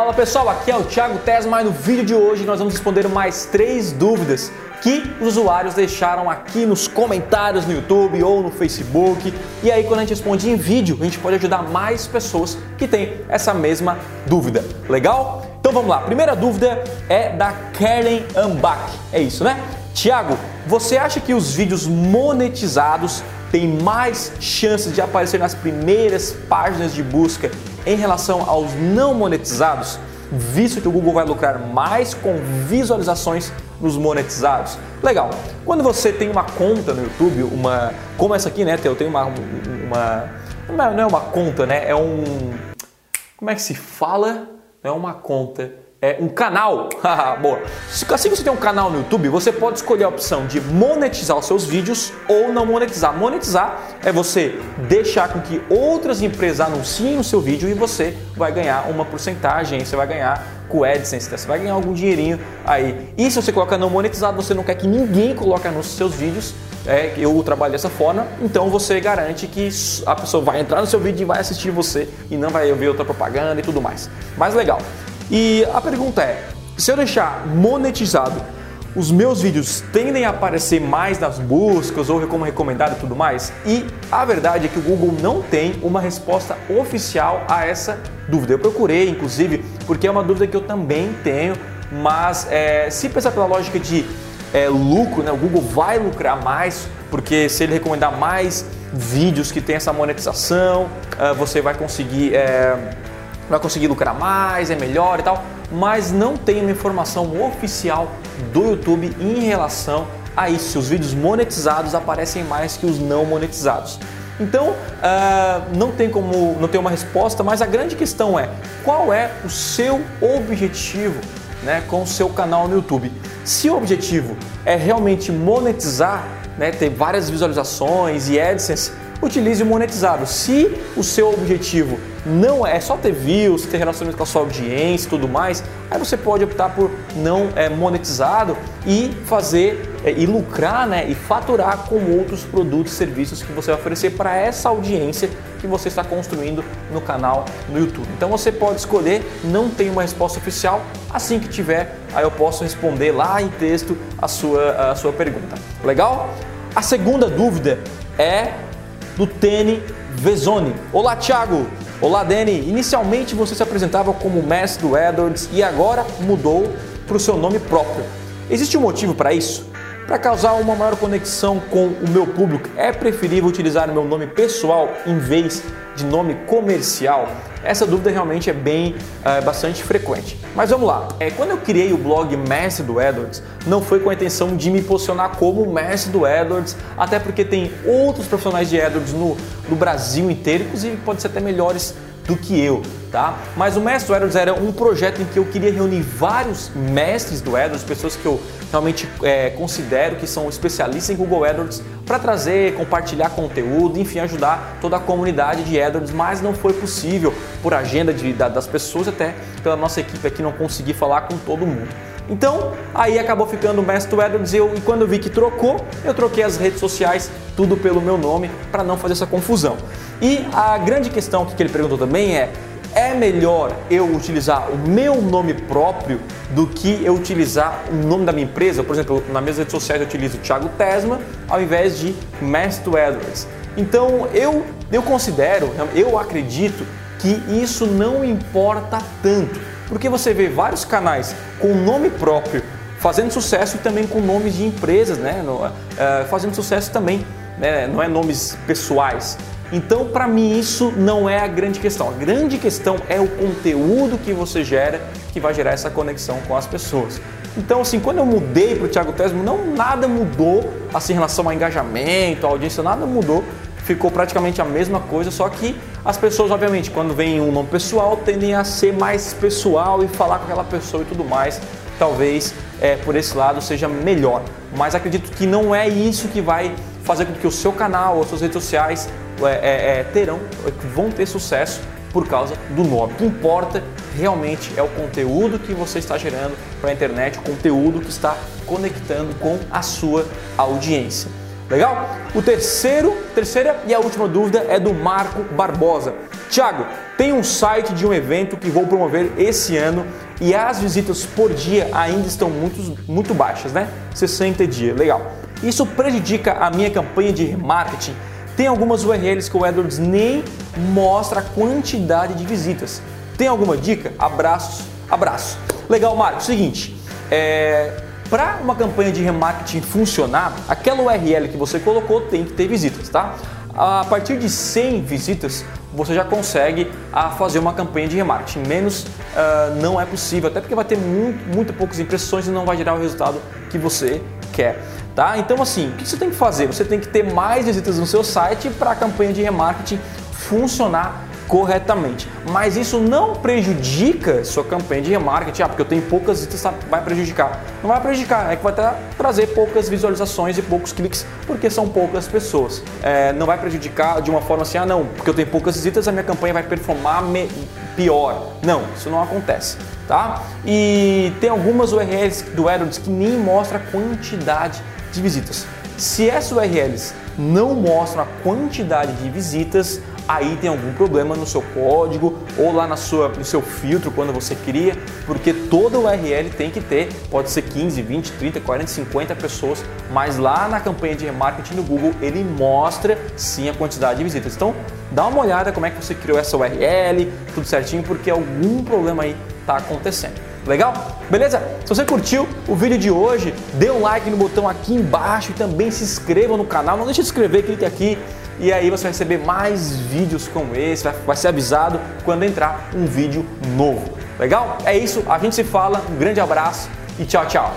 Fala pessoal, aqui é o Thiago Tesma e no vídeo de hoje nós vamos responder mais três dúvidas que os usuários deixaram aqui nos comentários no YouTube ou no Facebook. E aí, quando a gente responde em vídeo, a gente pode ajudar mais pessoas que têm essa mesma dúvida. Legal? Então vamos lá. Primeira dúvida é da Karen Ambach. É isso, né? Tiago, você acha que os vídeos monetizados têm mais chances de aparecer nas primeiras páginas de busca em relação aos não monetizados, visto que o Google vai lucrar mais com visualizações nos monetizados. Legal. Quando você tem uma conta no YouTube, uma como essa aqui, né? Eu tenho uma, uma não é uma conta, né? É um como é que se fala? Não é uma conta é, um canal. Boa. Assim que você tem um canal no YouTube, você pode escolher a opção de monetizar os seus vídeos ou não monetizar. Monetizar é você deixar com que outras empresas anunciem o seu vídeo e você vai ganhar uma porcentagem, você vai ganhar com o AdSense, você vai ganhar algum dinheirinho aí. E se você coloca não monetizado, você não quer que ninguém coloque nos seus vídeos, é, eu trabalho dessa forma, então você garante que a pessoa vai entrar no seu vídeo e vai assistir você e não vai ouvir outra propaganda e tudo mais. Mas legal. E a pergunta é: se eu deixar monetizado, os meus vídeos tendem a aparecer mais nas buscas ou como recomendado e tudo mais? E a verdade é que o Google não tem uma resposta oficial a essa dúvida. Eu procurei, inclusive, porque é uma dúvida que eu também tenho, mas é, se pensar pela lógica de é, lucro, né, o Google vai lucrar mais, porque se ele recomendar mais vídeos que tem essa monetização, uh, você vai conseguir. É, vai conseguir lucrar mais, é melhor e tal, mas não tem uma informação oficial do YouTube em relação a isso. Os vídeos monetizados aparecem mais que os não monetizados. Então, uh, não tem como não ter uma resposta, mas a grande questão é qual é o seu objetivo né, com o seu canal no YouTube. Se o objetivo é realmente monetizar, né, ter várias visualizações e AdSense, utilize o monetizado. Se o seu objetivo não é só ter views, ter relacionamento com a sua audiência e tudo mais, aí você pode optar por não é, monetizado e fazer é, e lucrar né, e faturar com outros produtos e serviços que você vai oferecer para essa audiência que você está construindo no canal no YouTube. Então você pode escolher, não tem uma resposta oficial, assim que tiver, aí eu posso responder lá em texto a sua, a sua pergunta. Legal? A segunda dúvida é do Tene Vezoni. Olá, Thiago! Olá, Dani. Inicialmente você se apresentava como mestre do AdWords e agora mudou para o seu nome próprio. Existe um motivo para isso? Para causar uma maior conexão com o meu público, é preferível utilizar o meu nome pessoal em vez de nome comercial? Essa dúvida realmente é bem é, bastante frequente. Mas vamos lá. É, quando eu criei o blog Mestre do AdWords, não foi com a intenção de me posicionar como mestre do AdWords, até porque tem outros profissionais de AdWords no, no Brasil inteiro, inclusive pode ser até melhores do que eu, tá? Mas o Mestre do era um projeto em que eu queria reunir vários mestres do AdWords, pessoas que eu realmente é, considero que são especialistas em Google AdWords, para trazer, compartilhar conteúdo, enfim, ajudar toda a comunidade de AdWords, mas não foi possível por agenda de, da, das pessoas, até pela nossa equipe aqui não conseguir falar com todo mundo. Então, aí acabou ficando o Mestre do AdWords e, eu, e quando eu vi que trocou, eu troquei as redes sociais, tudo pelo meu nome, para não fazer essa confusão. E a grande questão que ele perguntou também é: é melhor eu utilizar o meu nome próprio do que eu utilizar o nome da minha empresa? Por exemplo, nas minhas redes sociais eu utilizo Thiago Tesma ao invés de Mestre Edwards. Então eu, eu considero, eu acredito que isso não importa tanto, porque você vê vários canais com nome próprio fazendo sucesso e também com nomes de empresas, né? No, uh, fazendo sucesso também, né? não é nomes pessoais. Então, para mim, isso não é a grande questão. A grande questão é o conteúdo que você gera que vai gerar essa conexão com as pessoas. Então, assim, quando eu mudei para o Thiago Tesmo, não nada mudou assim, em relação ao engajamento, à audiência, nada mudou. Ficou praticamente a mesma coisa, só que as pessoas, obviamente, quando vem um nome pessoal, tendem a ser mais pessoal e falar com aquela pessoa e tudo mais. Talvez é, por esse lado seja melhor. Mas acredito que não é isso que vai fazer com que o seu canal ou suas redes sociais é, é, é, terão, vão ter sucesso por causa do nome. O que importa realmente é o conteúdo que você está gerando para a internet, o conteúdo que está conectando com a sua audiência. Legal? O terceiro, terceira e a última dúvida é do Marco Barbosa. Tiago, tem um site de um evento que vou promover esse ano e as visitas por dia ainda estão muito, muito baixas, né? 60 dias, legal. Isso prejudica a minha campanha de remarketing. Tem algumas URLs que o AdWords nem mostra a quantidade de visitas. Tem alguma dica? Abraços, abraço. Legal, Marco. Seguinte, é, para uma campanha de remarketing funcionar, aquela URL que você colocou tem que ter visitas, tá? A partir de 100 visitas, você já consegue a ah, fazer uma campanha de remarketing. Menos uh, não é possível, até porque vai ter muito, muito poucas impressões e não vai gerar o resultado que você quer. Tá? Então, assim, o que você tem que fazer? Você tem que ter mais visitas no seu site para a campanha de remarketing funcionar corretamente. Mas isso não prejudica sua campanha de remarketing, ah, porque eu tenho poucas visitas, vai prejudicar. Não vai prejudicar, é que vai trazer poucas visualizações e poucos cliques, porque são poucas pessoas. É, não vai prejudicar de uma forma assim, ah não, porque eu tenho poucas visitas, a minha campanha vai performar pior. Não, isso não acontece. Tá? E tem algumas URLs do AdWords que nem mostra a quantidade de visitas. Se essas URLs não mostram a quantidade de visitas, aí tem algum problema no seu código ou lá na sua, no seu filtro quando você cria, porque toda URL tem que ter, pode ser 15, 20, 30, 40, 50 pessoas, mas lá na campanha de remarketing do Google ele mostra sim a quantidade de visitas. Então dá uma olhada como é que você criou essa URL, tudo certinho, porque algum problema aí está acontecendo. Legal? Beleza? Se você curtiu o vídeo de hoje, dê um like no botão aqui embaixo e também se inscreva no canal. Não deixe de inscrever, clique aqui e aí você vai receber mais vídeos como esse, vai, ser avisado quando entrar um vídeo novo. Legal? É isso, a gente se fala, um grande abraço e tchau, tchau.